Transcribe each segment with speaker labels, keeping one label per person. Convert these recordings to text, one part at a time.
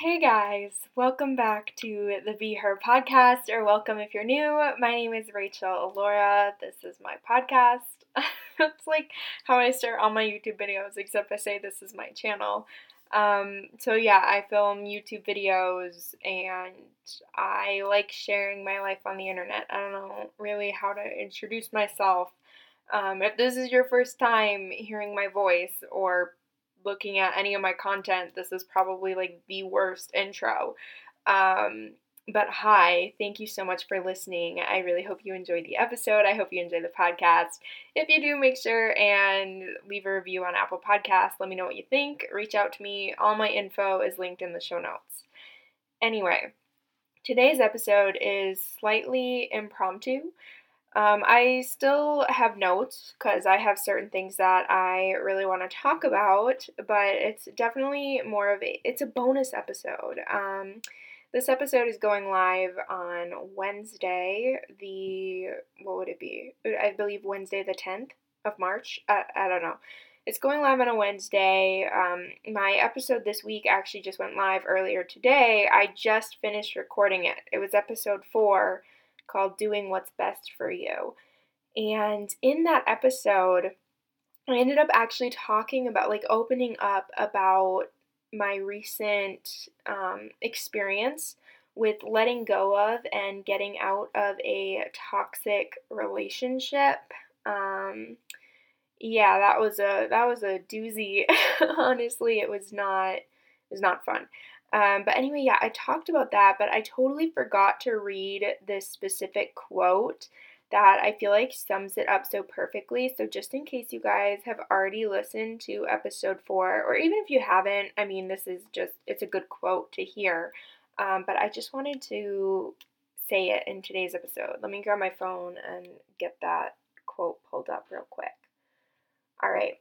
Speaker 1: Hey guys, welcome back to the Be Her podcast, or welcome if you're new. My name is Rachel Alaura. This is my podcast. it's like how I start all my YouTube videos, except I say this is my channel. Um, so yeah, I film YouTube videos and I like sharing my life on the internet. I don't know really how to introduce myself. Um, if this is your first time hearing my voice or looking at any of my content, this is probably like the worst intro. Um, but hi, thank you so much for listening. I really hope you enjoyed the episode. I hope you enjoy the podcast. If you do, make sure and leave a review on Apple Podcasts. Let me know what you think. Reach out to me. All my info is linked in the show notes. Anyway, today's episode is slightly impromptu. Um, I still have notes because I have certain things that I really want to talk about, but it's definitely more of a it's a bonus episode. Um, this episode is going live on Wednesday, the what would it be? I believe Wednesday the tenth of March. I, I don't know. It's going live on a Wednesday. Um, my episode this week actually just went live earlier today. I just finished recording it. It was episode four called Doing What's Best for You. And in that episode, I ended up actually talking about, like, opening up about my recent um, experience with letting go of and getting out of a toxic relationship. Um, yeah, that was a that was a doozy. Honestly, it was not it was not fun. Um, but anyway, yeah, I talked about that, but I totally forgot to read this specific quote that I feel like sums it up so perfectly. So, just in case you guys have already listened to episode four, or even if you haven't, I mean, this is just, it's a good quote to hear. Um, but I just wanted to say it in today's episode. Let me grab my phone and get that quote pulled up real quick. All right.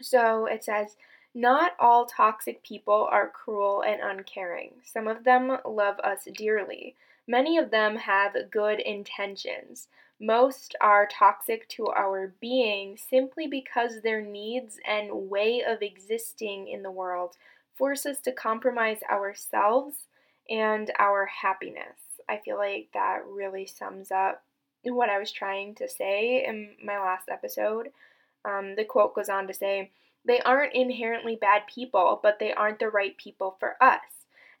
Speaker 1: So, it says, not all toxic people are cruel and uncaring. Some of them love us dearly. Many of them have good intentions. Most are toxic to our being simply because their needs and way of existing in the world force us to compromise ourselves and our happiness. I feel like that really sums up what I was trying to say in my last episode. Um, the quote goes on to say, they aren't inherently bad people, but they aren't the right people for us.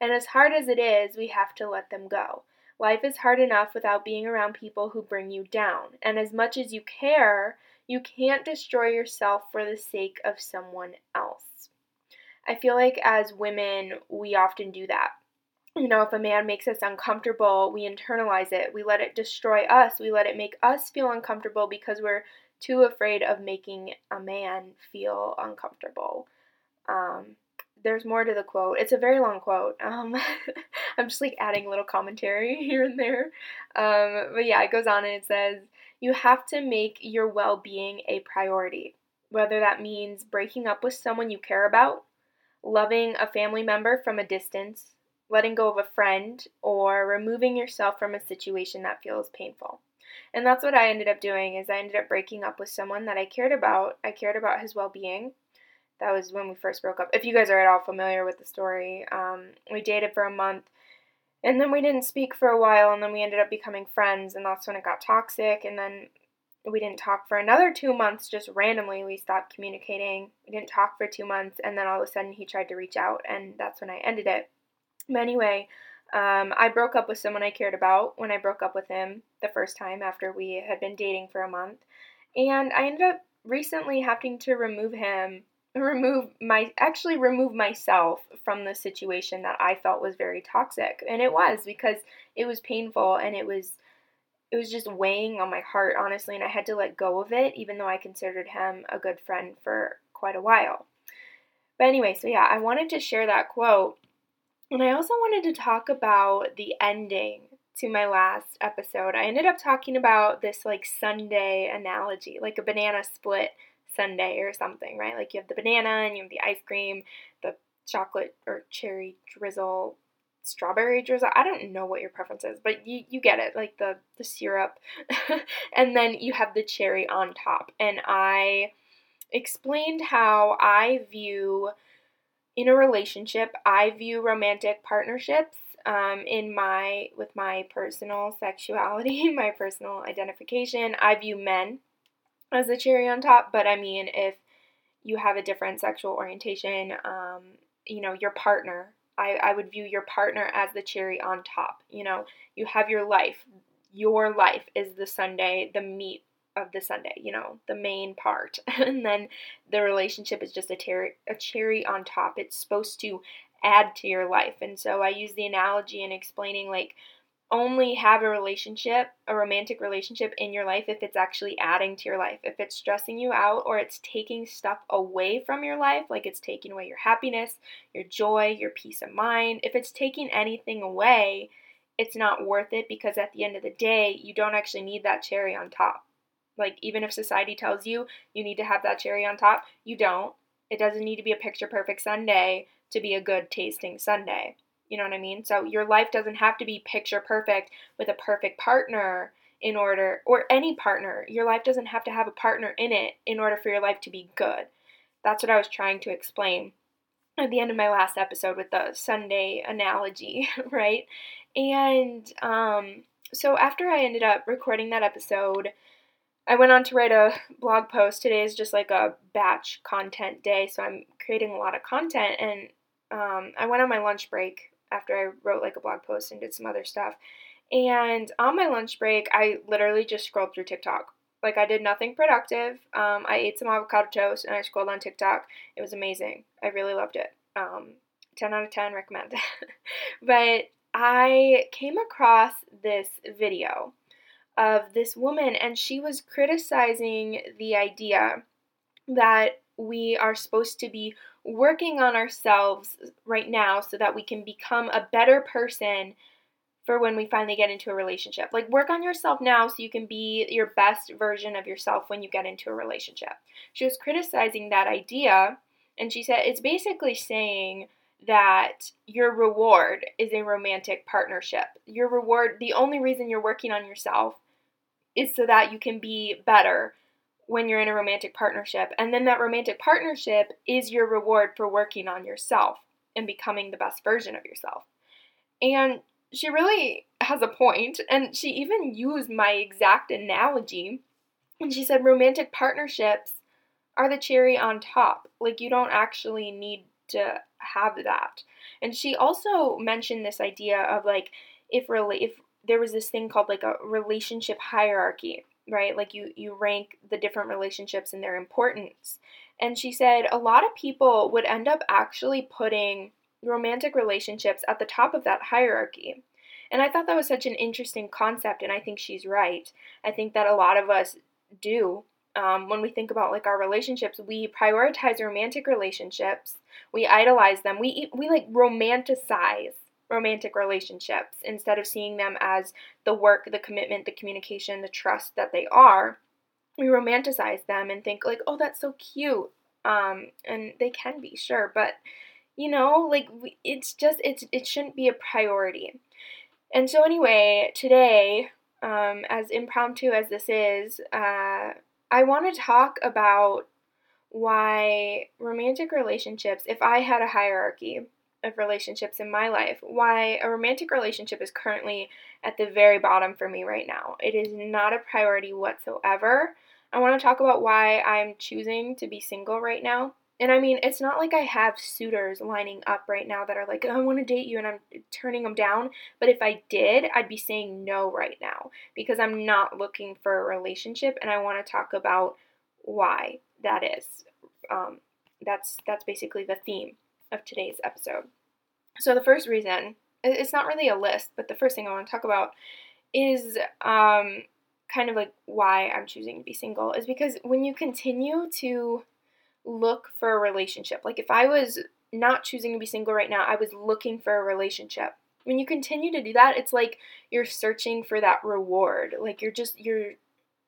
Speaker 1: And as hard as it is, we have to let them go. Life is hard enough without being around people who bring you down. And as much as you care, you can't destroy yourself for the sake of someone else. I feel like as women, we often do that. You know, if a man makes us uncomfortable, we internalize it. We let it destroy us. We let it make us feel uncomfortable because we're too afraid of making a man feel uncomfortable. Um, there's more to the quote. It's a very long quote. Um, I'm just like adding little commentary here and there. Um, but yeah, it goes on and it says, You have to make your well being a priority, whether that means breaking up with someone you care about, loving a family member from a distance, letting go of a friend, or removing yourself from a situation that feels painful. And that's what I ended up doing is I ended up breaking up with someone that I cared about. I cared about his well-being. That was when we first broke up. If you guys are at all familiar with the story, um, we dated for a month, and then we didn't speak for a while, and then we ended up becoming friends, and that's when it got toxic. And then we didn't talk for another two months. Just randomly, we stopped communicating. We didn't talk for two months, and then all of a sudden, he tried to reach out, and that's when I ended it. But anyway, um, I broke up with someone I cared about when I broke up with him the first time after we had been dating for a month. And I ended up recently having to remove him, remove my, actually remove myself from the situation that I felt was very toxic. And it was because it was painful and it was, it was just weighing on my heart, honestly. And I had to let go of it, even though I considered him a good friend for quite a while. But anyway, so yeah, I wanted to share that quote and I also wanted to talk about the ending to my last episode. I ended up talking about this like sundae analogy, like a banana split sundae or something, right? Like you have the banana and you have the ice cream, the chocolate or cherry drizzle, strawberry drizzle. I don't know what your preference is, but you, you get it, like the, the syrup. and then you have the cherry on top. And I explained how I view in a relationship, I view romantic partnerships um, in my with my personal sexuality, my personal identification. I view men as the cherry on top, but I mean if you have a different sexual orientation, um, you know, your partner, I, I would view your partner as the cherry on top. You know, you have your life. Your life is the sundae, the meat of the sundae, you know, the main part. and then the relationship is just a, ter- a cherry on top. It's supposed to add to your life. And so I use the analogy in explaining like only have a relationship, a romantic relationship in your life if it's actually adding to your life. If it's stressing you out or it's taking stuff away from your life, like it's taking away your happiness, your joy, your peace of mind, if it's taking anything away, it's not worth it because at the end of the day, you don't actually need that cherry on top. Like, even if society tells you you need to have that cherry on top, you don't. It doesn't need to be a picture perfect sundae to be a good tasting sundae. You know what I mean? So your life doesn't have to be picture perfect with a perfect partner in order, or any partner. Your life doesn't have to have a partner in it in order for your life to be good. That's what I was trying to explain at the end of my last episode with the sundae analogy, right? And um, so after I ended up recording that episode, I went on to write a blog post. Today is just like a batch content day, so I'm creating a lot of content. And um, I went on my lunch break after I wrote like a blog post and did some other stuff. And on my lunch break, I literally just scrolled through TikTok. Like I did nothing productive. Um, I ate some avocado toast and I scrolled on TikTok. It was amazing. I really loved it. Um, 10 out of 10 recommend. but I came across this video of this woman and she was criticizing the idea that we are supposed to be working on ourselves right now so that we can become a better person for when we finally get into a relationship. Like, work on yourself now so you can be your best version of yourself when you get into a relationship. She was criticizing that idea, and she said it's basically saying that your reward is a romantic partnership. Your reward, the only reason you're working on yourself is so that you can be better when you're in a romantic partnership. And then that romantic partnership is your reward for working on yourself and becoming the best version of yourself. And she really has a point, and she even used my exact analogy. And she said, romantic partnerships are the cherry on top. Like, you don't actually need to have that. And she also mentioned this idea of like, if really, if there was this thing called like a relationship hierarchy right? Like you you rank the different relationships and their importance. And she said a lot of people would end up actually putting romantic relationships at the top of that hierarchy. And I thought that was such an interesting concept, and I think she's right. I think that a lot of us do. Um, when we think about like our relationships, we prioritize romantic relationships. We idolize them. We we like romanticize romantic relationships instead of seeing them as the work, the commitment, the communication, the trust that they are. We romanticize them and think like, "Oh, that's so cute." Um, and they can be, sure, but you know, like it's just it's it shouldn't be a priority. And so anyway, today, um, as impromptu as this is, uh, I want to talk about why romantic relationships, if I had a hierarchy, of relationships in my life, why a romantic relationship is currently at the very bottom for me right now. It is not a priority whatsoever. I want to talk about why I'm choosing to be single right now. And I mean, it's not like I have suitors lining up right now that are like, oh, I want to date you, and I'm turning them down. But if I did, I'd be saying no right now because I'm not looking for a relationship, and I want to talk about why that is. Um, that's that's basically the theme of today's episode. So, the first reason, it's not really a list, but the first thing I want to talk about is um, kind of like why I'm choosing to be single is because when you continue to look for a relationship, like if I was not choosing to be single right now, I was looking for a relationship. When you continue to do that, it's like you're searching for that reward. Like you're just, you're,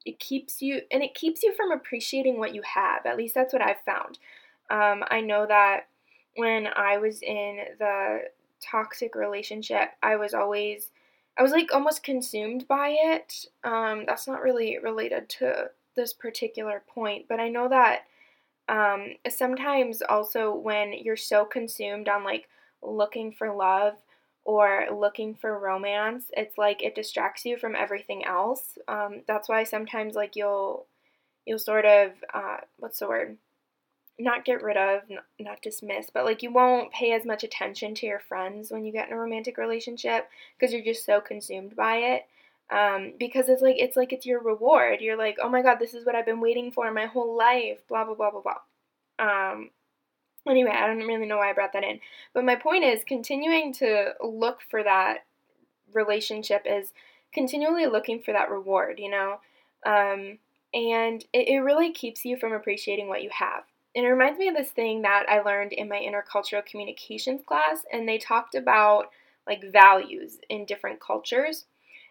Speaker 1: it keeps you, and it keeps you from appreciating what you have. At least that's what I've found. Um, I know that when I was in the toxic relationship, I was always I was like almost consumed by it. Um, that's not really related to this particular point, but I know that Um, sometimes also when you're so consumed on like looking for love or looking for romance, it's like it distracts you from everything else. Um, that's why sometimes like you'll you'll sort of uh, what's the word? Not get rid of, not, dismiss, but like you won't pay as much attention to your friends when you get in a romantic relationship because you're just so consumed by it. Um, because it's like it's like it's your reward. You're like, oh my god, this is what I've been waiting for my whole life. Blah blah blah blah blah. Um, anyway, I don't really know why I brought that in. But my point is continuing to look for that relationship is continually looking for that reward, you know? Um, and it, it really keeps you from appreciating what you have. And it reminds me of this thing that I learned in my intercultural communications class, and they talked about like values in different cultures.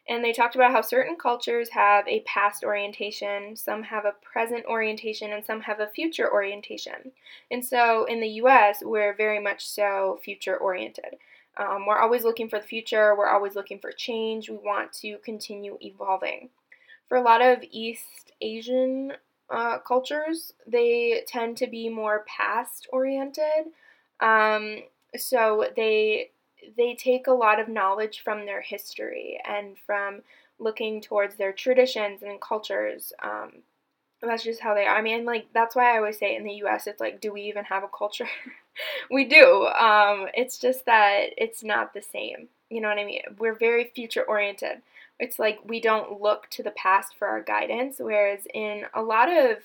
Speaker 1: And they talked about how certain cultures have a past orientation, some have a present orientation, and some have a future orientation. And so in the US, we're very much so future oriented. Um, we're always looking for the future, we're always looking for change, we want to continue evolving. For a lot of East Asian uh, cultures, they tend to be more past oriented. Um, so they they take a lot of knowledge from their history and from looking towards their traditions and cultures. Um, that's just how they are. I mean, like that's why I always say in the U.S. it's like, do we even have a culture? we do. Um, it's just that it's not the same. You know what I mean? We're very future oriented. It's like we don't look to the past for our guidance, whereas in a lot of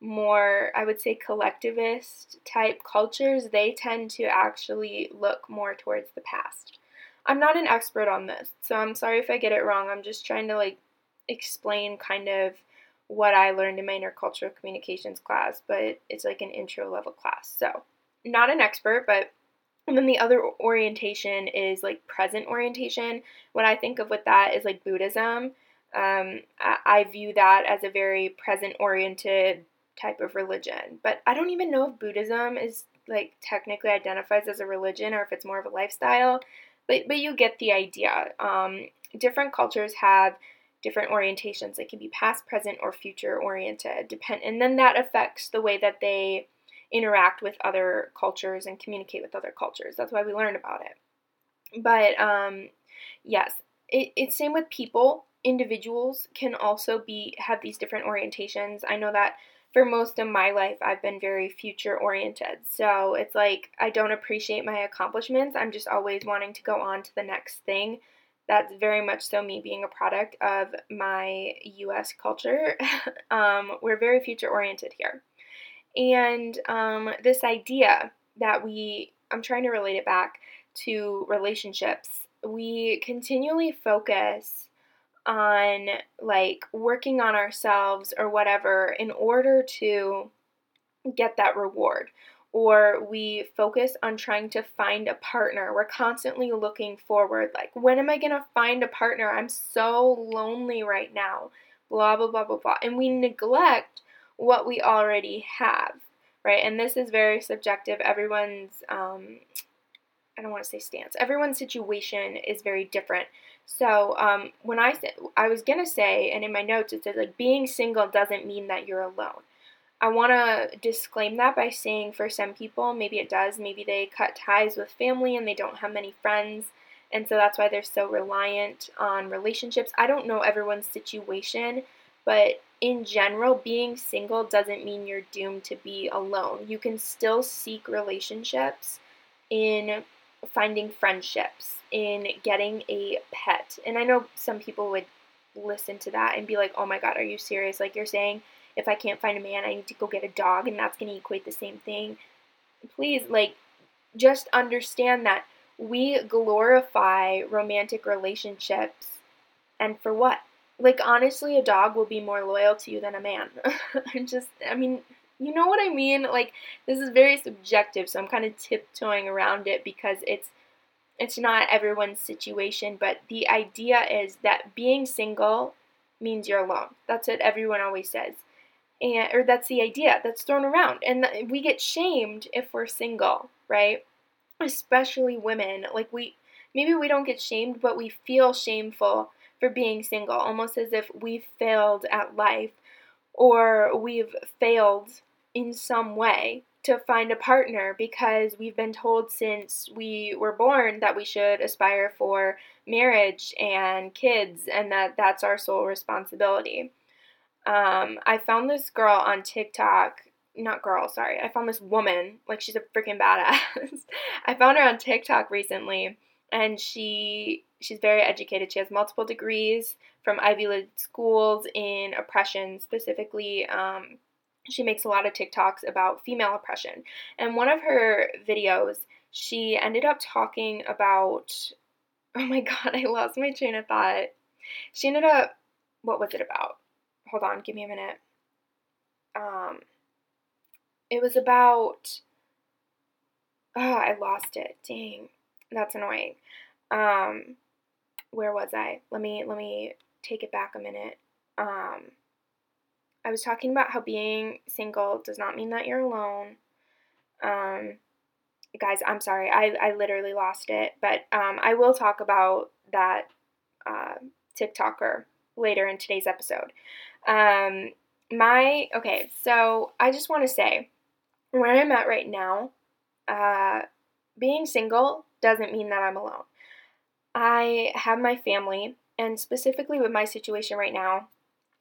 Speaker 1: more, I would say, collectivist type cultures, they tend to actually look more towards the past. I'm not an expert on this, so I'm sorry if I get it wrong. I'm just trying to like explain kind of what I learned in my intercultural communications class, but it's like an intro level class. So, not an expert, but and then the other orientation is like present orientation. What I think of with that is like Buddhism. Um, I, I view that as a very present oriented type of religion. But I don't even know if Buddhism is like technically identifies as a religion or if it's more of a lifestyle. But but you get the idea. Um, different cultures have different orientations. They can be past, present, or future oriented. Depend, and then that affects the way that they interact with other cultures and communicate with other cultures. That's why we learn about it. But um, yes, it, it's same with people. Individuals can also be have these different orientations. I know that for most of my life, I've been very future oriented. So it's like I don't appreciate my accomplishments. I'm just always wanting to go on to the next thing. That's very much so me being a product of my US culture. um, we're very future oriented here. And um, this idea that we, I'm trying to relate it back to relationships, we continually focus on like working on ourselves or whatever in order to get that reward or we focus on trying to find a partner. We're constantly looking forward, like, when am I going to find a partner? I'm so lonely right now. Blah, blah, blah, blah, blah. And we neglect what we already have, right? And this is very subjective. Everyone's, um, I don't want to say stance, everyone's situation is very different. So um, when I said I was gonna say, and in my notes it says like being single doesn't mean that you're alone. I want to disclaim that by saying for some people maybe it does. Maybe they cut ties with family and they don't have many friends, and so that's why they're so reliant on relationships. I don't know everyone's situation, but in general, being single doesn't mean you're doomed to be alone. You can still seek relationships in finding friendships, in getting a pet. And I know some people would listen to that and be like, oh my god, are you serious? Like you're saying, if I can't find a man, I need to go get a dog, and that's going to equate the same thing. Please, like, just understand that we glorify romantic relationships, and for what? Like, honestly, a dog will be more loyal to you than a man. I'm just, I mean, you know what I mean? Like this is very subjective, so I'm kind of tiptoeing around it because it's it's not everyone's situation, but the idea is that being single means you're alone. That's what everyone always says. And or that's the idea that's thrown around. And we get shamed if we're single, right? Especially women. Like we maybe we don't get shamed, but we feel shameful for being single, almost as if we've failed at life or we've failed in some way to find a partner because we've been told since we were born that we should aspire for marriage and kids and that that's our sole responsibility. Um, I found this girl on TikTok, not girl, sorry, I found this woman, like she's a freaking badass. I found her on TikTok recently and she she's very educated. She has multiple degrees from Ivy League schools in oppression, specifically um, she makes a lot of TikToks about female oppression. And one of her videos, she ended up talking about oh my god, I lost my train of thought. She ended up what was it about? Hold on, give me a minute. Um it was about oh, I lost it. Dang. That's annoying. Um where was I? Let me let me take it back a minute. Um I was talking about how being single does not mean that you're alone. Um, guys, I'm sorry, I, I literally lost it, but um, I will talk about that uh, TikToker later in today's episode. Um, my, okay, so I just want to say where I'm at right now, uh, being single doesn't mean that I'm alone. I have my family, and specifically with my situation right now,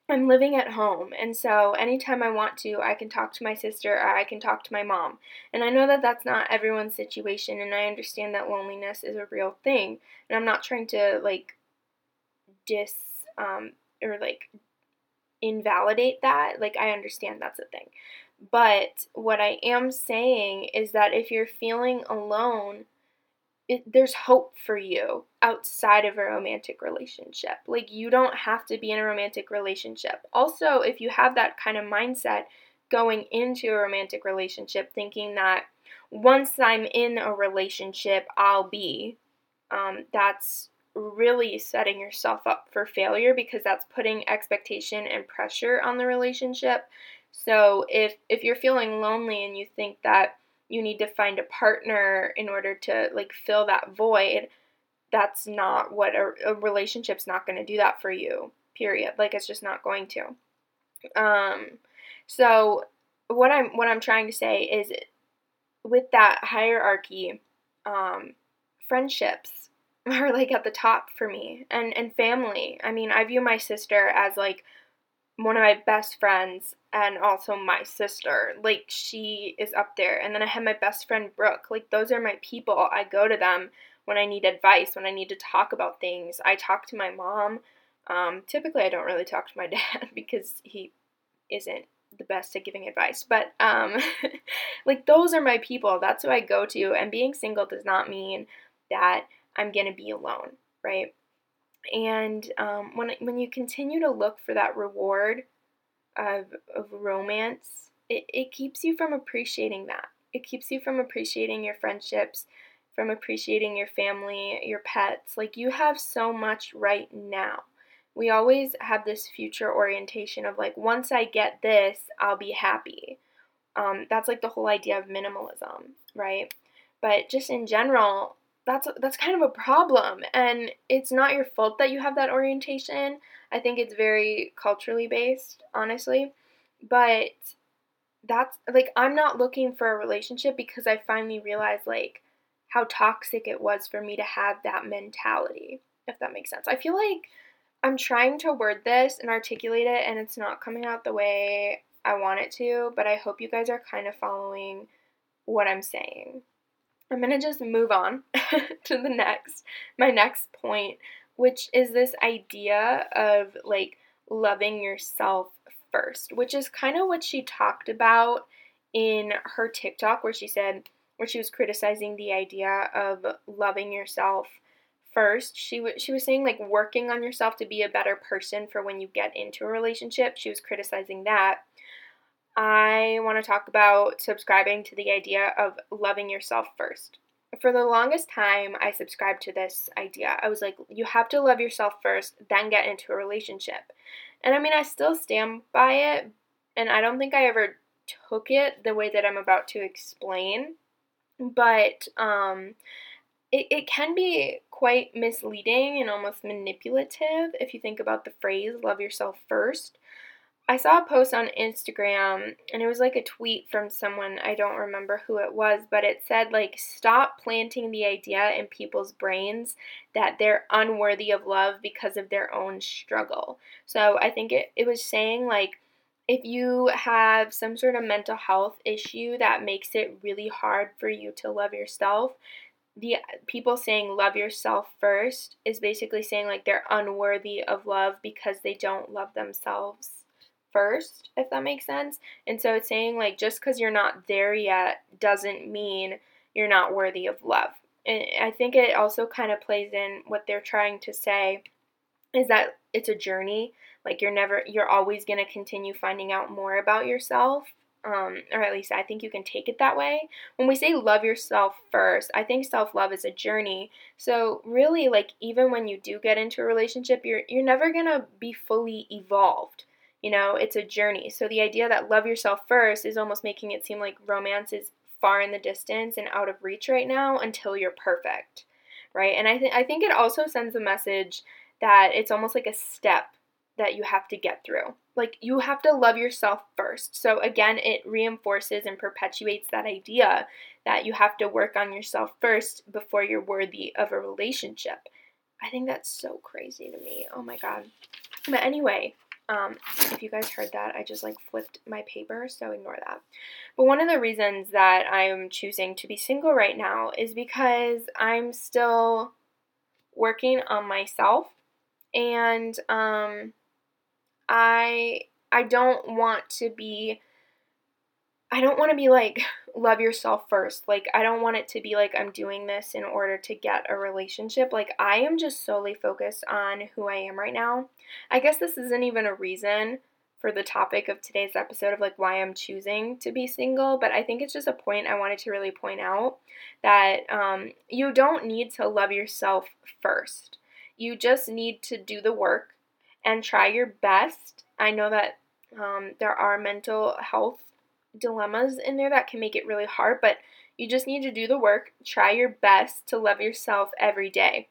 Speaker 1: I'm living at home, and so anytime I want to, I can talk to my sister or I can talk to my mom. And I know that that's not everyone's situation, and I understand that loneliness is a real thing. And I'm not trying to like dis um, or like invalidate that. Like, I understand that's a thing. But what I am saying is that if you're feeling alone, it, there's hope for you outside of a romantic relationship. Like, you don't have to be in a romantic relationship. Also, if you have that kind of mindset going into a romantic relationship, thinking that once I'm in a relationship, I'll be, um, that's really setting yourself up for failure because that's putting expectation and pressure on the relationship. So if if you're feeling lonely and you think that you need to find a partner in order to like fill that void that's not what a, a relationship's not going to do that for you period. Like it's just not going to. Um so what i'm what i'm trying to say is with that hierarchy um friendships are like at the top for me and and family. I mean i view my sister as like one of my best friends and also my sister. Like she is up there. And then I have my best friend Brooke. Like those are my people. I go to them when I need advice, when I need to talk about things. I talk to my mom. Um, typically, I don't really talk to my dad because he isn't the best at giving advice. But um, like those are my people. That's who I go to. And being single does not mean that I'm gonna be alone, right? And um, when when you continue to look for that reward of of romance, it, it keeps you from appreciating that. It keeps you from appreciating your friendships, from appreciating your family, your pets. Like you have so much right now. We always have this future orientation of like once I get this, I'll be happy. Um, that's like the whole idea of minimalism, right? But just in general, that's that's kind of a problem and it's not your fault that you have that orientation. I think it's very culturally based honestly but that's like i'm not looking for a relationship because i finally realized like how toxic it was for me to have that mentality if that makes sense. I feel like i'm trying to word this and articulate it and it's not coming out the way i want it to but i hope you guys are kind of following what i'm saying I'm going to just move on to the next, my next point, which is this idea of like loving yourself first, which is kind of what she talked about in her TikTok, where she said, where she was criticizing the idea of loving yourself first. She w- she was saying like working on yourself to be a better person for when you get into a relationship. She was criticizing that. I want to talk about subscribing to the idea of loving yourself first. For the longest time, I subscribed to this idea. I was like, you have to love yourself first, then get into a relationship. And I mean, I still stand by it, and I don't think I ever took it the way that I'm about to explain. But um, it, it can be quite misleading and almost manipulative if you think about the phrase love yourself first I saw a post on Instagram and it was like a tweet from someone, I don't remember who it was, but it said like stop planting the idea in people's brains that they're unworthy of love because of their own struggle. So I think it, it was saying like if you have some sort of mental health issue that makes it really hard for you to love yourself, the people saying love yourself first is basically saying like they're unworthy of love because they don't love themselves first, if that makes sense. And so it's saying, like, just because you're not there yet doesn't mean you're not worthy of love. And I think it also kind of plays in what they're trying to say is that it's a journey. Like, you're never, you're always going to continue finding out more about yourself. Um, or at least I think you can take it that way. When we say love yourself first, I think self love is a journey. So really, like even when you do get into a relationship, you're you're never gonna be fully evolved you know, it's a journey. So the idea that love yourself first is almost making it seem like romance is far in the distance and out of reach right now until you're perfect, right? And I think I think it also sends a message that it's almost like a step that you have to get through. Like you have to love yourself first. So again, it reinforces and perpetuates that idea that you have to work on yourself first before you're worthy of a relationship. I think that's so crazy to me. Oh my god. But anyway, um, if you guys heard that, I just like flipped my paper, so ignore that. But one of the reasons that I'm choosing to be single right now is because I'm still working on myself and um, I I don't want to be I don't want to be like love yourself first. Like, I don't want it to be like I'm doing this in order to get a relationship. Like, I am just solely focused on who I am right now. I guess this isn't even a reason for the topic of today's episode of like why I'm choosing to be single, but I think it's just a point I wanted to really point out that um, you don't need to love yourself first. You just need to do the work and try your best. I know that um, there are mental health dilemmas in there that can make it really hard, but you just need to do the work, try your best to love yourself every day.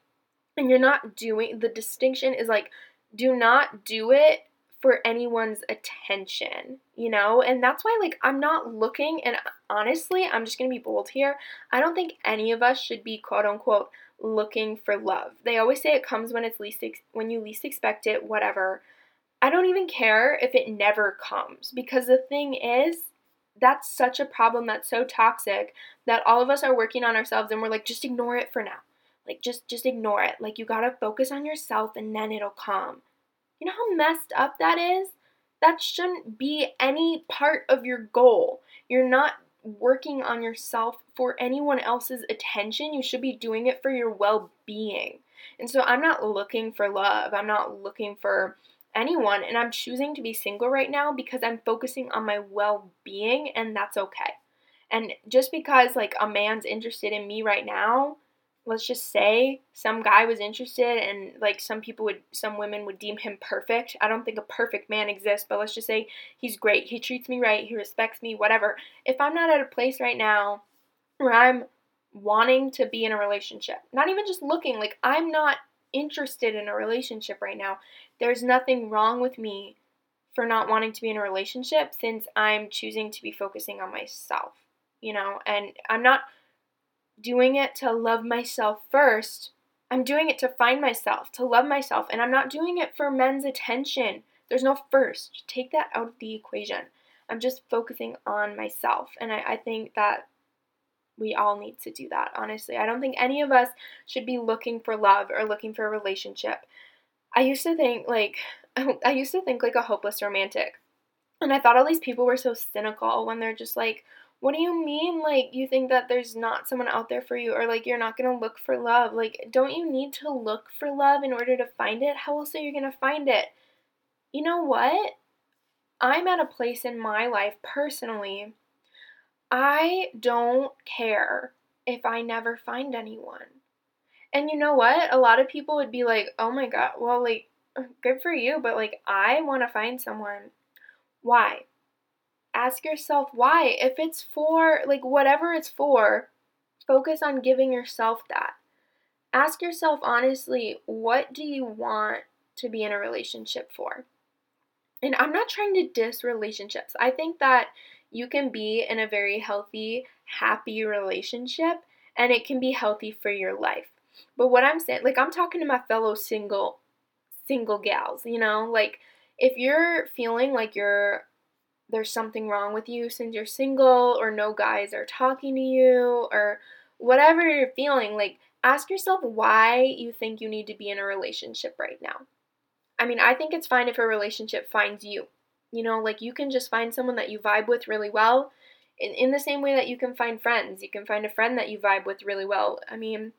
Speaker 1: And you're not doing the distinction is like do not do it for anyone's attention, you know? And that's why like I'm not looking and honestly, I'm just to be bold here. I don't think any of us should be quote unquote looking for love. They always say it comes when it's least ex- when you least expect it, whatever. I don't even care if it never comes because the thing is that's such a problem that's so toxic that all of us are working on ourselves and we're like just ignore it for now. Like just just ignore it. Like you got to focus on yourself and then it'll come you know how messed up that is? That shouldn't be any part of your goal. You're not working on yourself for anyone else's attention. You should be doing it for your well-being. And so i'm not looking for love. I'm not looking for anyone and I'm choosing to be single right now because I'm focusing on my well-being and that's okay. And just because like a man's interested in me right now, let's just say some guy was interested and like some people would some women would deem him perfect. I don't think a perfect man exists, but let's just say he's great. He treats me right, he respects me, whatever. If I'm not at a place right now where I'm wanting to be in a relationship, not even just looking, like I'm not interested in a relationship right now. There's nothing wrong with me for not wanting to be in a relationship since I'm choosing to be focusing on myself, you know, and I'm not doing it to love myself first. I'm doing it to find myself, to love myself, and I'm not doing it for men's attention. There's no first. Take that out of the equation. I'm just focusing on myself, and I, I think that we all need to do that, honestly. I don't think any of us should be looking for love or looking for a relationship. I used to think like I used to think like a hopeless romantic. And I thought all these people were so cynical when they're just like, what do you mean like you think that there's not someone out there for you or like you're not going to look for love? Like don't you need to look for love in order to find it? How else are you going to find it? You know what? I'm at a place in my life personally I don't care if I never find anyone. And you know what? A lot of people would be like, oh my god, well, like, good for you, but like, I want to find someone. Why? Ask yourself why. If it's for, like, whatever it's for, focus on giving yourself that. Ask yourself honestly, what do you want to be in a relationship for? and I'm not trying to diss relationships. I think that you can be in a very healthy, happy relationship and it can be healthy for your life. But what I'm saying, like I'm talking to my fellow single single gals, you know, like if you're feeling like you're there's something wrong with you since you're single or no guys are talking to you or whatever you're feeling, like ask yourself why you think you need to be in a relationship right now. I mean, I think it's fine if a relationship finds you. You know, like you can just find someone that you vibe with really well. In, in the same way that you can find friends, you can find a friend that you vibe with really well. I mean,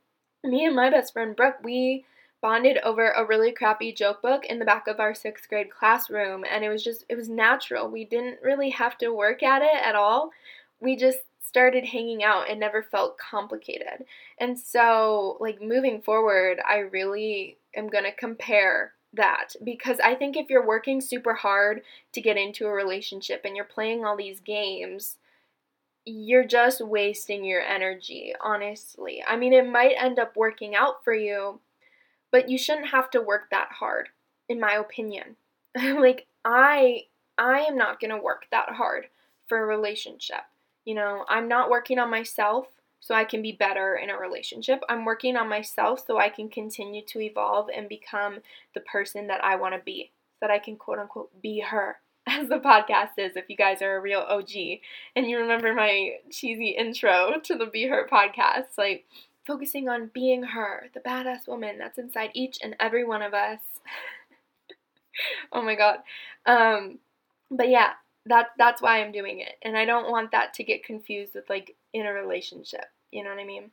Speaker 1: me and my best friend Brooke, we bonded over a really crappy joke book in the back of our sixth grade classroom, and it was just, it was natural. We didn't really have to work at it at all. We just started hanging out and never felt complicated. And so, like, moving forward, I really am going to compare that because I think if you're working super hard to get into a relationship and you're playing all these games, you're just wasting your energy, honestly. I mean, it might end up working out for you, but you shouldn't have to work that hard, in my opinion. like, I I am not going to work that hard for a relationship. You know, I'm not working on myself so I can be better in a relationship. I'm working on myself so I can continue to evolve and become the person that I want to be, so that I can quote unquote be her, as the podcast is, if you guys are a real OG and you remember my cheesy intro to the Be Her podcast, like focusing on being her, the badass woman that's inside each and every one of us. oh my god. Um, but yeah, that that's why I'm doing it. And I don't want that to get confused with like in a relationship. You know what I mean?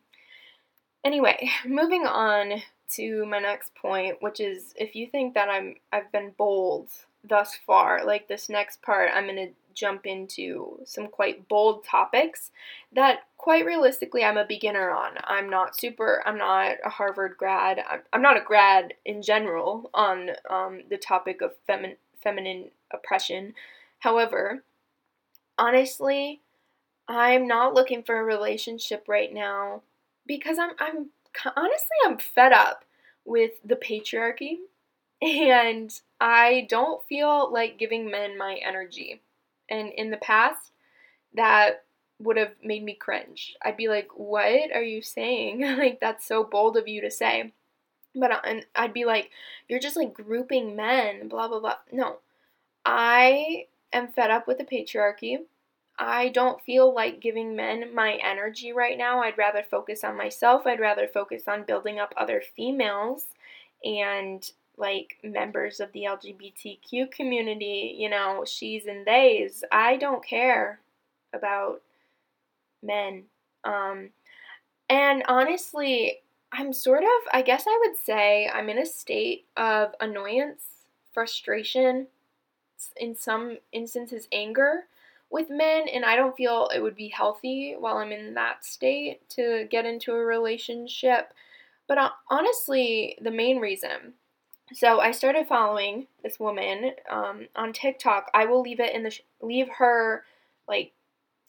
Speaker 1: Anyway, moving on to my next point, which is if you think that I'm I've been bold thus far, like this next part, I'm going to jump into some quite bold topics that quite realistically I'm a beginner on. I'm not super I'm not a Harvard grad. I'm, I'm not a grad in general on um, the topic of femin- feminine oppression. However, honestly, I'm not looking for a relationship right now because I'm I'm honestly I'm fed up with the patriarchy and I don't feel like giving men my energy. And in the past that would have made me cringe. I'd be like, "What are you saying? like that's so bold of you to say." But uh, and I'd be like, "You're just like grouping men, blah blah blah." No. I am fed up with the patriarchy. I don't feel like giving men my energy right now. I'd rather focus on myself. I'd rather focus on building up other females and like members of the LGBTQ community, you know, she's and theys. I don't care about men. Um, and honestly, I'm sort of, I guess I would say, I'm in a state of annoyance, frustration, in some instances, anger with men, and I don't feel it would be healthy while I'm in that state to get into a relationship. But uh, honestly, the main reason. So I started following this woman um, on TikTok. I will leave it in the sh- leave her like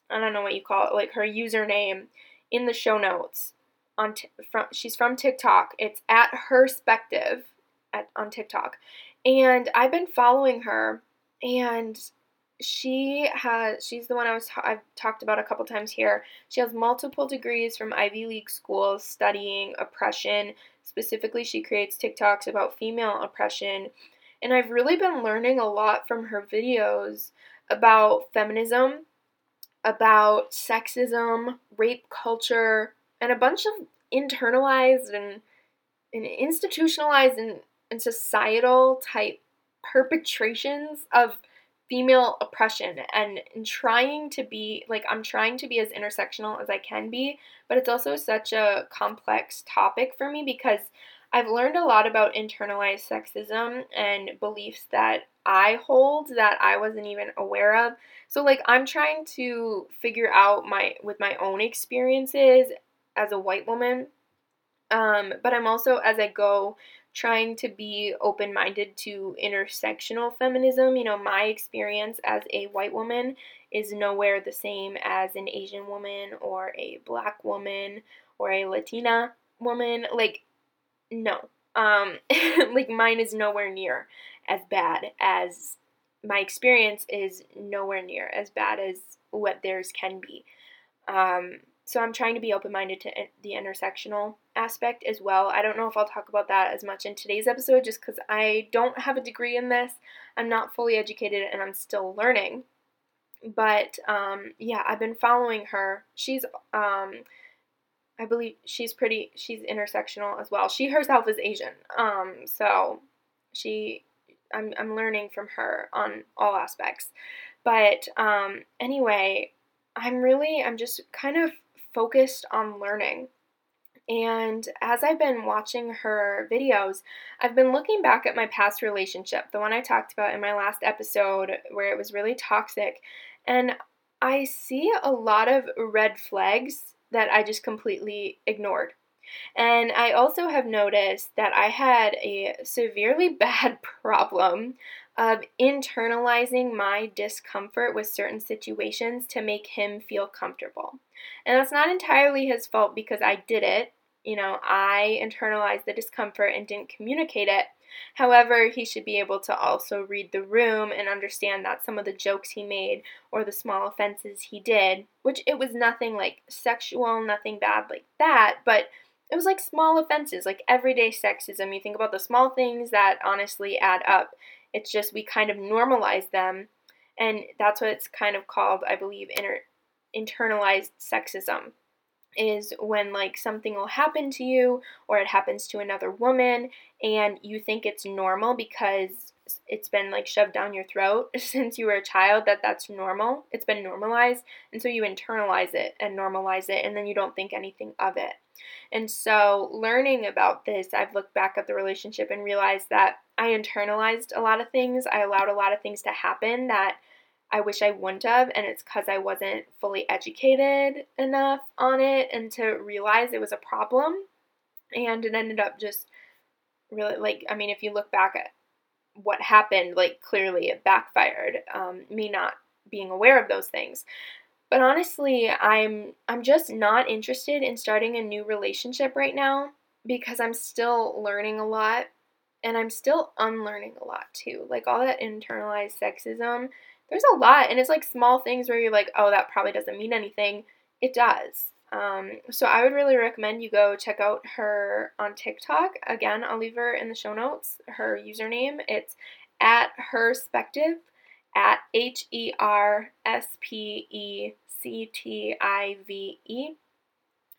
Speaker 1: I don't know what you call it, like her username in the show notes. On t- from she's from TikTok. It's at herspective at on TikTok, and I've been following her, and she has she's the one I was I've talked about a couple times here. She has multiple degrees from Ivy League schools studying oppression. Specifically, she creates TikToks about female oppression. And I've really been learning a lot from her videos about feminism, about sexism, rape culture, and a bunch of internalized and, and institutionalized and, and societal type perpetrations of female oppression and trying to be like I'm trying to be as intersectional as I can be, but it's also such a complex topic for me because I've learned a lot about internalized sexism and beliefs that I hold that I wasn't even aware of. So like I'm trying to figure out my with my own experiences as a white woman. Um, but I'm also as I go trying to be open minded to intersectional feminism. You know, my experience as a white woman is nowhere the same as an Asian woman or a black woman or a Latina woman. Like, no. Um, like, mine is nowhere near as bad as my experience is nowhere near as bad as what theirs can be. Um, so I'm trying to be open minded to the intersectional aspect as well. I don't know if I'll talk about that as much in today's episode just because I don't have a degree in this. I'm not fully educated and I'm still learning. But um, yeah, I've been following her. She's, um, I believe she's pretty, she's intersectional as well. She herself is Asian. Um, so she, I'm, I'm learning from her on all aspects. But um, anyway, I'm really, I'm just kind of focused on learning. And as I've been watching her videos, I've been looking back at my past relationship, the one I talked about in my last episode, where it was really toxic. And I see a lot of red flags that I just completely ignored. And I also have noticed that I had a severely bad problem of internalizing my discomfort with certain situations to make him feel comfortable. And that's not entirely his fault because I did it. You know, I internalized the discomfort and didn't communicate it. However, he should be able to also read the room and understand that some of the jokes he made or the small offenses he did, which it was nothing like sexual, nothing bad like that, but it was like small offenses, like everyday sexism. You think about the small things that honestly add up. It's just we kind of normalize them, and that's what it's kind of called, I believe, inter- internalized sexism. Is when like something will happen to you or it happens to another woman and you think it's normal because it's been like shoved down your throat since you were a child that that's normal. It's been normalized. And so you internalize it and normalize it, and then you don't think anything of it. And so, learning about this, I've looked back at the relationship and realized that I internalized a lot of things. I allowed a lot of things to happen that I wish I wouldn't have, and it's because I wasn't fully educated enough on it and to realize it was a problem. And it ended up just really like, I mean, if you look back at what happened, like clearly it backfired. Um, me not being aware of those things. But honestly, I'm I'm just not interested in starting a new relationship right now because I'm still learning a lot and I'm still unlearning a lot too. Like all that internalized sexism, there's a lot and it's like small things where you're like, "Oh, that probably doesn't mean anything." It does. Um, so I would really recommend you go check out her on TikTok. Again, I'll leave her in the show notes. Her username it's at herspective at H E R S P E C T I V E.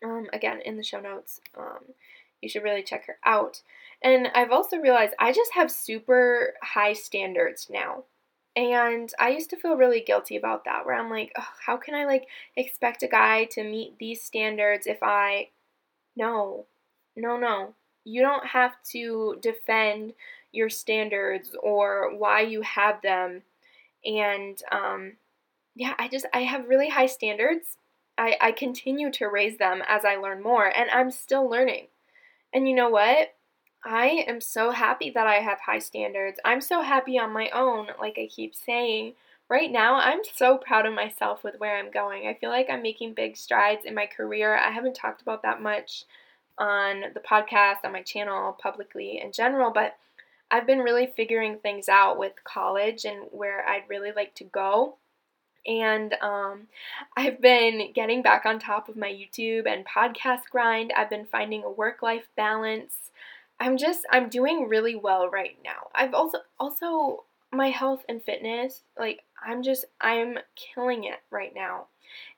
Speaker 1: Um, again, in the show notes. Um, you should really check her out. And I've also realized I just have super high standards now. And I used to feel really guilty about that, where I'm like, oh, how can I like expect a guy to meet these standards if I. No, no, no. You don't have to defend your standards or why you have them. And um, yeah, I just, I have really high standards. I, I continue to raise them as I learn more, and I'm still learning. And you know what? I am so happy that I have high standards. I'm so happy on my own, like I keep saying. Right now, I'm so proud of myself with where I'm going. I feel like I'm making big strides in my career. I haven't talked about that much on the podcast, on my channel, publicly in general, but I've been really figuring things out with college and where I'd really like to go. And um, I've been getting back on top of my YouTube and podcast grind. I've been finding a work life balance. I'm just I'm doing really well right now. I've also also my health and fitness, like I'm just I'm killing it right now.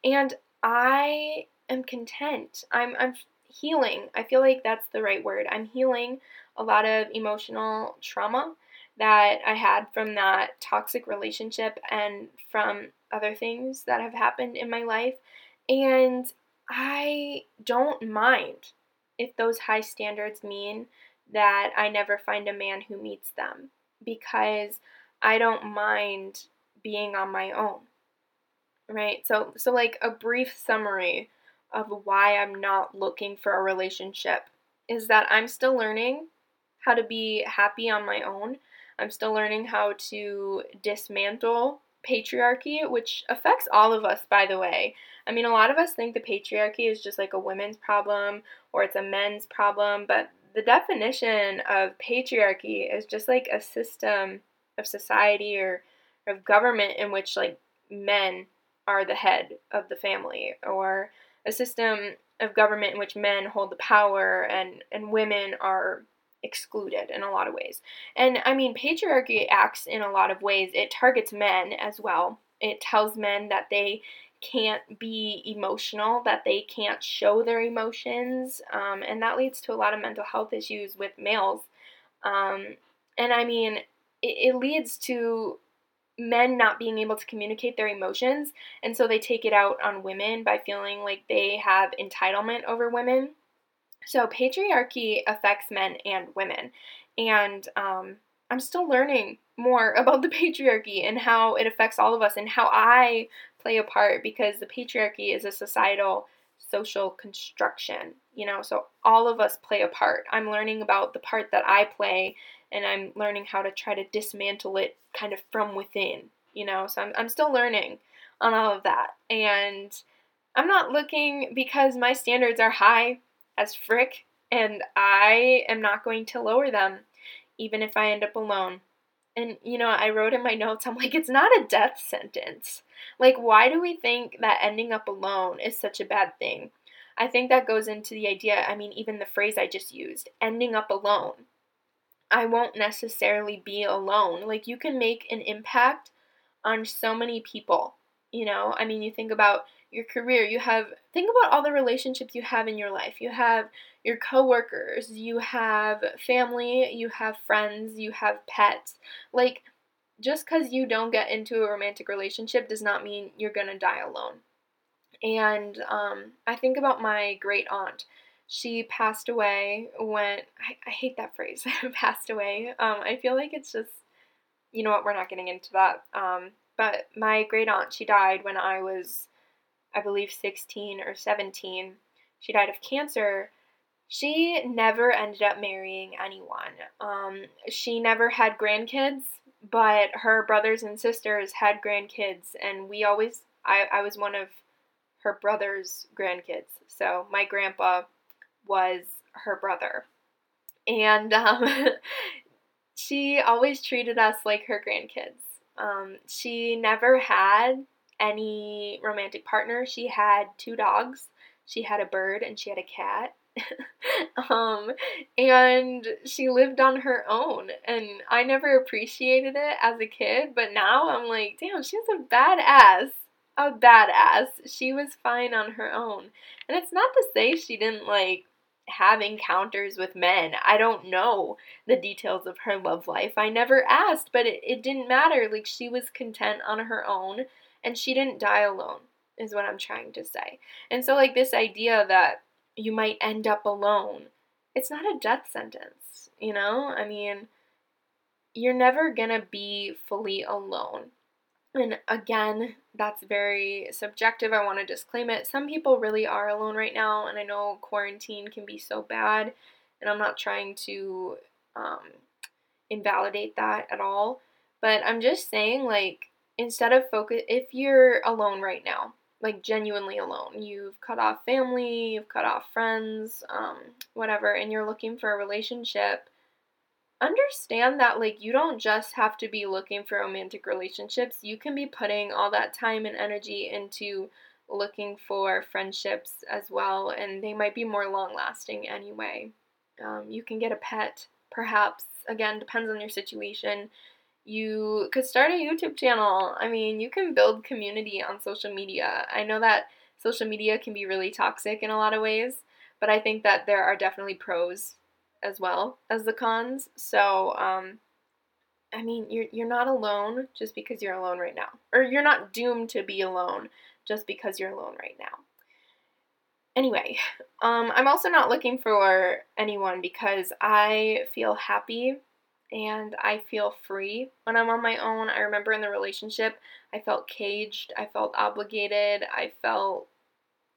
Speaker 1: And I am content. I'm I'm healing. I feel like that's the right word. I'm healing a lot of emotional trauma that I had from that toxic relationship and from other things that have happened in my life. And I don't mind if those high standards mean that I never find a man who meets them because I don't mind being on my own. Right? So so like a brief summary of why I'm not looking for a relationship is that I'm still learning how to be happy on my own. I'm still learning how to dismantle patriarchy, which affects all of us, by the way. I mean, a lot of us think the patriarchy is just like a women's problem or it's a men's problem, but the definition of patriarchy is just like a system of society or of government in which like men are the head of the family or a system of government in which men hold the power and and women are excluded in a lot of ways. And I mean patriarchy acts in a lot of ways. It targets men as well. It tells men that they can't be emotional, that they can't show their emotions, um, and that leads to a lot of mental health issues with males. Um, and I mean, it, it leads to men not being able to communicate their emotions, and so they take it out on women by feeling like they have entitlement over women. So patriarchy affects men and women, and um, I'm still learning more about the patriarchy and how it affects all of us and how I play a part because the patriarchy is a societal social construction, you know, so all of us play a part. I'm learning about the part that I play and I'm learning how to try to dismantle it kind of from within, you know, so I'm, I'm still learning on all of that. And I'm not looking because my standards are high as frick and I am not going to lower them even if I end up alone. And, you know, I wrote in my notes, I'm like, it's not a death sentence. Like, why do we think that ending up alone is such a bad thing? I think that goes into the idea, I mean, even the phrase I just used, ending up alone. I won't necessarily be alone. Like, you can make an impact on so many people. You know, I mean, you think about your career, you have, think about all the relationships you have in your life. You have your coworkers, you have family, you have friends, you have pets. Like, just because you don't get into a romantic relationship does not mean you're gonna die alone. And um, I think about my great aunt. She passed away when I, I hate that phrase, passed away. Um, I feel like it's just, you know what, we're not getting into that. Um, but my great aunt, she died when I was, I believe, 16 or 17. She died of cancer. She never ended up marrying anyone. Um, she never had grandkids but her brothers and sisters had grandkids, and we always, I, I was one of her brother's grandkids. So my grandpa was her brother. And um, she always treated us like her grandkids. Um, she never had any romantic partner. She had two dogs, she had a bird, and she had a cat. um, and she lived on her own, and I never appreciated it as a kid, but now I'm like, damn, she's a badass. A badass. She was fine on her own. And it's not to say she didn't like have encounters with men. I don't know the details of her love life. I never asked, but it, it didn't matter. Like, she was content on her own, and she didn't die alone, is what I'm trying to say. And so, like, this idea that you might end up alone. It's not a death sentence, you know? I mean, you're never gonna be fully alone. And again, that's very subjective. I want to disclaim it. Some people really are alone right now, and I know quarantine can be so bad, and I'm not trying to um, invalidate that at all. But I'm just saying, like, instead of focus, if you're alone right now, like genuinely alone. You've cut off family, you've cut off friends, um, whatever, and you're looking for a relationship. Understand that, like, you don't just have to be looking for romantic relationships. You can be putting all that time and energy into looking for friendships as well, and they might be more long lasting anyway. Um, you can get a pet, perhaps. Again, depends on your situation you could start a YouTube channel. I mean, you can build community on social media. I know that social media can be really toxic in a lot of ways, but I think that there are definitely pros as well as the cons. So, um, I mean, you're you're not alone just because you're alone right now, or you're not doomed to be alone just because you're alone right now. Anyway, um, I'm also not looking for anyone because I feel happy and I feel free when I'm on my own. I remember in the relationship, I felt caged, I felt obligated, I felt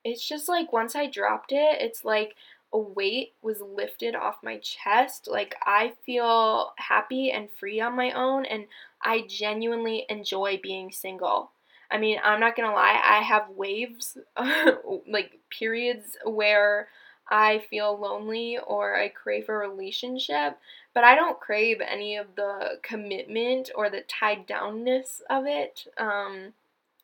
Speaker 1: it's just like once I dropped it, it's like a weight was lifted off my chest. Like I feel happy and free on my own and I genuinely enjoy being single. I mean, I'm not to lie, I have waves like periods where I feel lonely or I crave a relationship, but I don't crave any of the commitment or the tied downness of it. Um,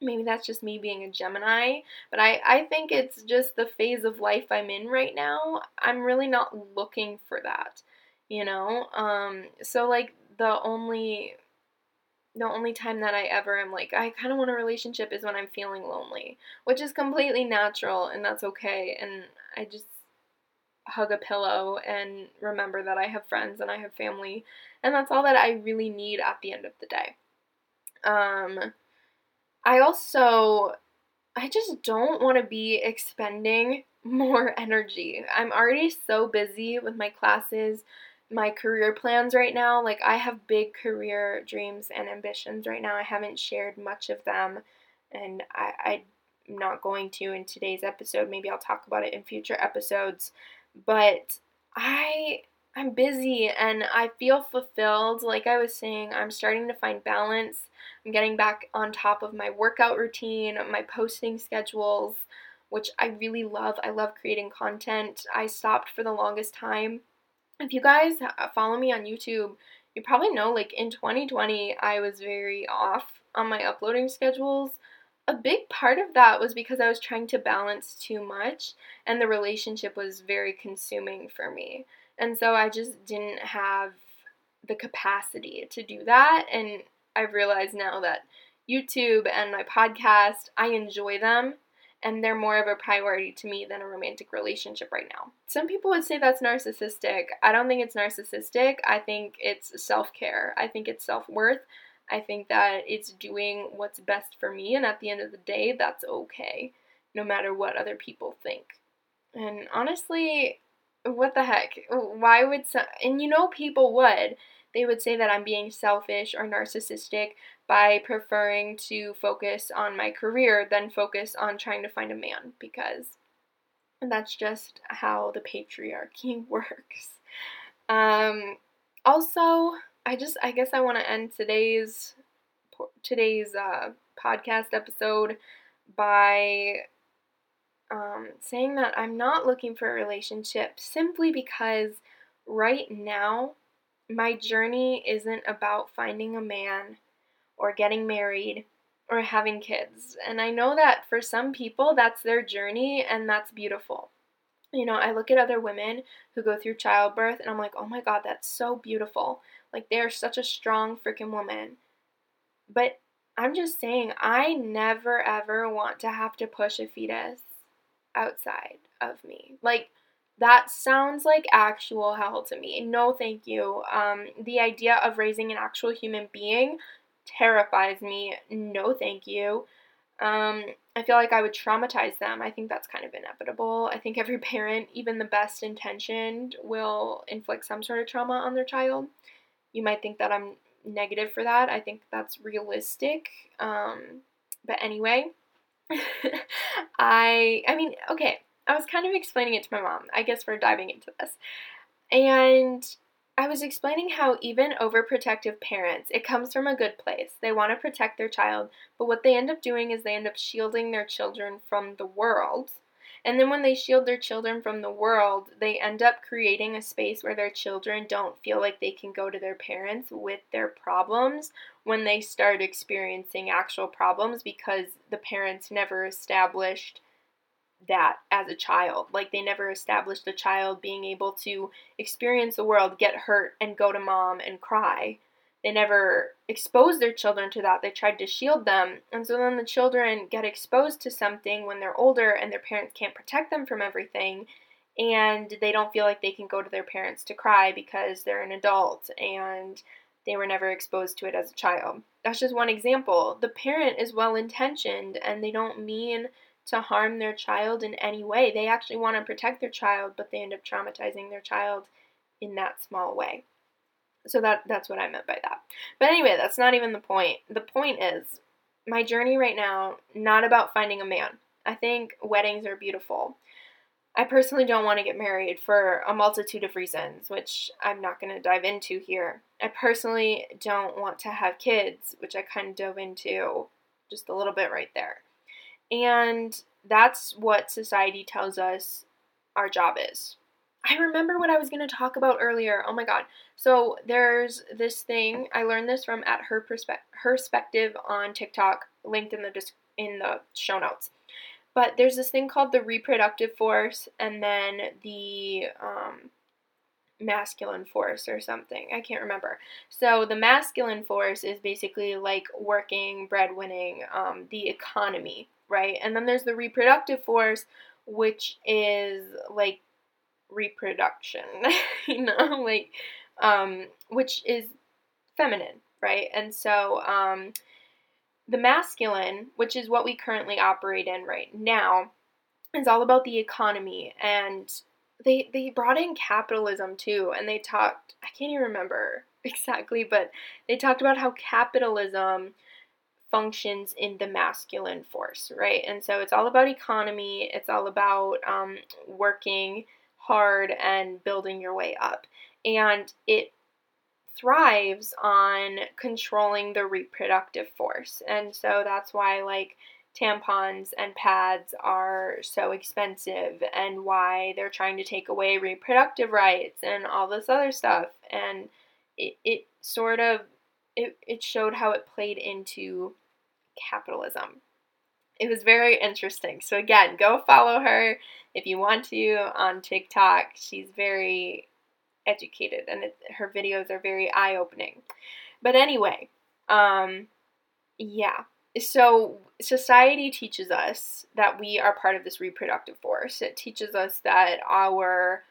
Speaker 1: maybe that's just me being a Gemini, but I, I think it's just the phase of life I'm in right now. I'm really not looking for that, you know? Um, so, like, the only the only time that I ever am like, I kind of want a relationship is when I'm feeling lonely, which is completely natural and that's okay. And I just hug a pillow and remember that I have friends and I have family, and that's all that I really need at the end of the day. Um, I also, I just don't want to be expending more energy. I'm already so busy with my classes, my career plans right now. Like, I have big career dreams and ambitions right now. I haven't shared much of them, and I, I'm not going to in today's episode. Maybe I'll talk about it in future episodes. But I I'm busy and I feel fulfilled. Like I was saying, I'm starting to find balance. I'm getting back on top of my workout routine, my posting schedules, which I really love. I love creating content. I stopped for the longest time. If you guys follow me on YouTube, you probably know like in 2020 I was very off on my uploading schedules a big part of that was because I was trying to balance too much and the relationship was very consuming for me. And so I just didn't have the capacity to do that. And I've realized now that YouTube and my podcast, I enjoy them and they're more of a priority to me than a romantic relationship right now. Some people would say that's narcissistic. I don't think it's narcissistic. I think it's self care. I think it's self worth. I think that it's doing what's best for me, and at the end of the day, that's okay, no matter what other people think. And honestly, what the heck? Why would some, and you know, people would. They would say that I'm being selfish or narcissistic by preferring to focus on my career than focus on trying to find a man because that's just how the patriarchy works. Um, also, I just I guess I want to end today's today's uh, podcast episode by um, saying that I'm not looking for a relationship simply because right now my journey isn't about finding a man or getting married or having kids. And I know that for some people that's their journey and that's beautiful. You know, I look at other women who go through childbirth and I'm like, oh my God, that's so beautiful. Like, they're such a strong freaking woman. But I'm just saying, I never ever want to have to push a fetus outside of me. Like, that sounds like actual hell to me. No, thank you. Um, the idea of raising an actual human being terrifies me. No, thank you. Um, I feel like I would traumatize them. I think that's kind of inevitable. I think every parent, even the best intentioned, will inflict some sort of trauma on their child. You might think that I'm negative for that. I think that's realistic. Um, but anyway, I I mean, okay, I was kind of explaining it to my mom. I guess we're diving into this. And I was explaining how even overprotective parents, it comes from a good place. They want to protect their child, but what they end up doing is they end up shielding their children from the world. And then when they shield their children from the world, they end up creating a space where their children don't feel like they can go to their parents with their problems when they start experiencing actual problems because the parents never established that as a child. Like they never established a child being able to experience the world, get hurt, and go to mom and cry. They never exposed their children to that. They tried to shield them. And so then the children get exposed to something when they're older and their parents can't protect them from everything. And they don't feel like they can go to their parents to cry because they're an adult and they were never exposed to it as a child. That's just one example. The parent is well intentioned and they don't mean to harm their child in any way. They actually want to protect their child, but they end up traumatizing their child in that small way. So that that's what I meant by that. But anyway, that's not even the point. The point is my journey right now not about finding a man. I think weddings are beautiful. I personally don't want to get married for a multitude of reasons, which I'm not going to dive into here. I personally don't want to have kids, which I kind of dove into just a little bit right there. And that's what society tells us our job is. I remember what I was going to talk about earlier. Oh my god. So there's this thing. I learned this from at her perspe- her perspective on TikTok, linked in the dis- in the show notes. But there's this thing called the reproductive force, and then the um, masculine force or something. I can't remember. So the masculine force is basically like working, breadwinning, um, the economy, right? And then there's the reproductive force, which is like reproduction, you know, like um, which is feminine, right? And so um, the masculine, which is what we currently operate in right now, is all about the economy and they they brought in capitalism too and they talked I can't even remember exactly, but they talked about how capitalism functions in the masculine force, right? And so it's all about economy, it's all about um, working hard and building your way up. And it thrives on controlling the reproductive force. And so that's why, like, tampons and pads are so expensive and why they're trying to take away reproductive rights and all this other stuff and it, it sort of it, it showed how it played into capitalism it was very interesting. So again go follow her if you want to on tiktok. She's very educated and it, her videos are very eye-opening. But anyway um yeah. So society teaches us that we are part of this reproductive force. It teaches us that our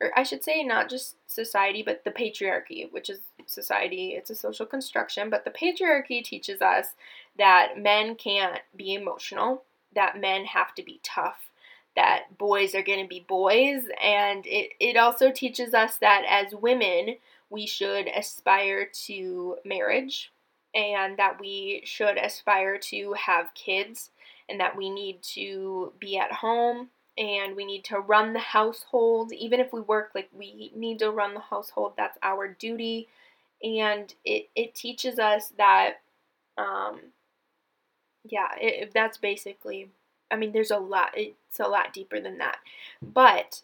Speaker 1: or I should say not just society, but the patriarchy, which is society, it's a social construction, but the patriarchy teaches us that men can't be emotional, that men have to be tough, that boys are going to be boys, and it, it also teaches us that as women, we should aspire to marriage, and that we should aspire to have kids and that we need to be at home and we need to run the household. Even if we work like we need to run the household that's our duty. And it, it teaches us that um, yeah it, that's basically i mean there's a lot it's a lot deeper than that but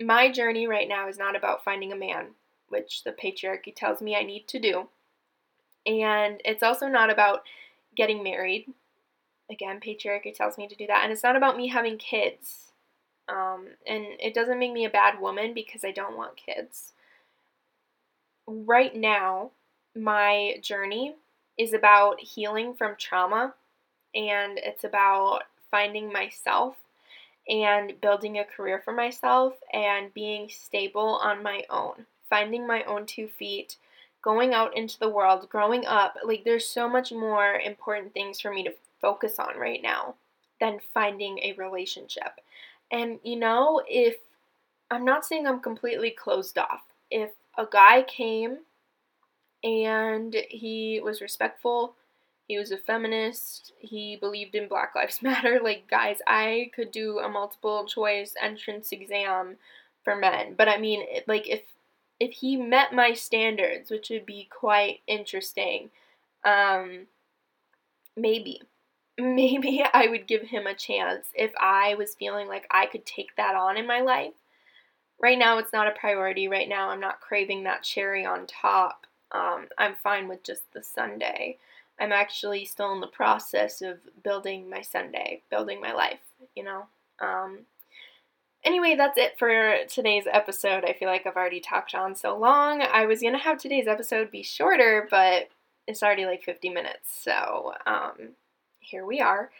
Speaker 1: my journey right now is not about finding a man which the patriarchy tells me i need to do and it's also not about getting married. Again, patriarchy tells me to do that. And it's not about me having kids. Um, and it doesn't make me a bad woman because I don't want kids. Right now, my journey is about healing from trauma and it's about finding myself and building a career for myself and being stable on my own, finding my own two feet going out into the world, growing up, like there's so much more important things for me to focus on right now than finding a relationship. And you know, if I'm not saying I'm completely closed off, if a guy came and he was respectful, he was a feminist, he believed in Black Lives Matter, like guys, I could do a multiple choice entrance exam for men. But I mean, like if if he met my standards, which would be quite interesting, um, maybe. Maybe I would give him a chance if I was feeling like I could take that on in my life. Right now, it's not a priority. Right now, I'm not craving that cherry on top. Um, I'm fine with just the sundae. I'm actually still in the process of building my sundae, building my life, you know? Um, Anyway, that's it for today's episode. I feel like I've already talked on so long. I was gonna have today's episode be shorter, but it's already like 50 minutes, so um, here we are.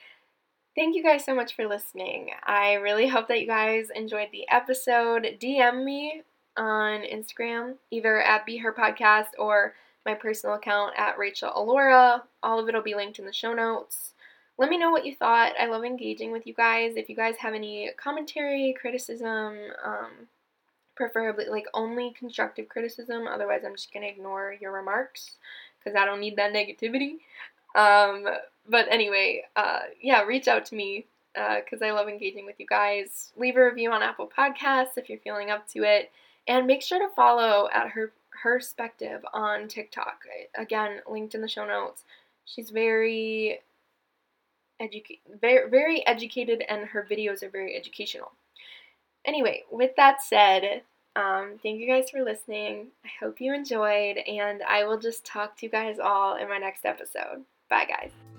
Speaker 1: Thank you guys so much for listening. I really hope that you guys enjoyed the episode. DM me on Instagram, either at Be Her Podcast or my personal account at Rachel Alaura. All of it will be linked in the show notes let me know what you thought. I love engaging with you guys. If you guys have any commentary, criticism, um, preferably like only constructive criticism, otherwise, I'm just gonna ignore your remarks because I don't need that negativity. Um, but anyway, uh, yeah, reach out to me because uh, I love engaging with you guys. Leave a review on Apple Podcasts if you're feeling up to it, and make sure to follow at her perspective on TikTok. Again, linked in the show notes. She's very educate very very educated and her videos are very educational. anyway, with that said, um, thank you guys for listening. I hope you enjoyed, and I will just talk to you guys all in my next episode. Bye, guys.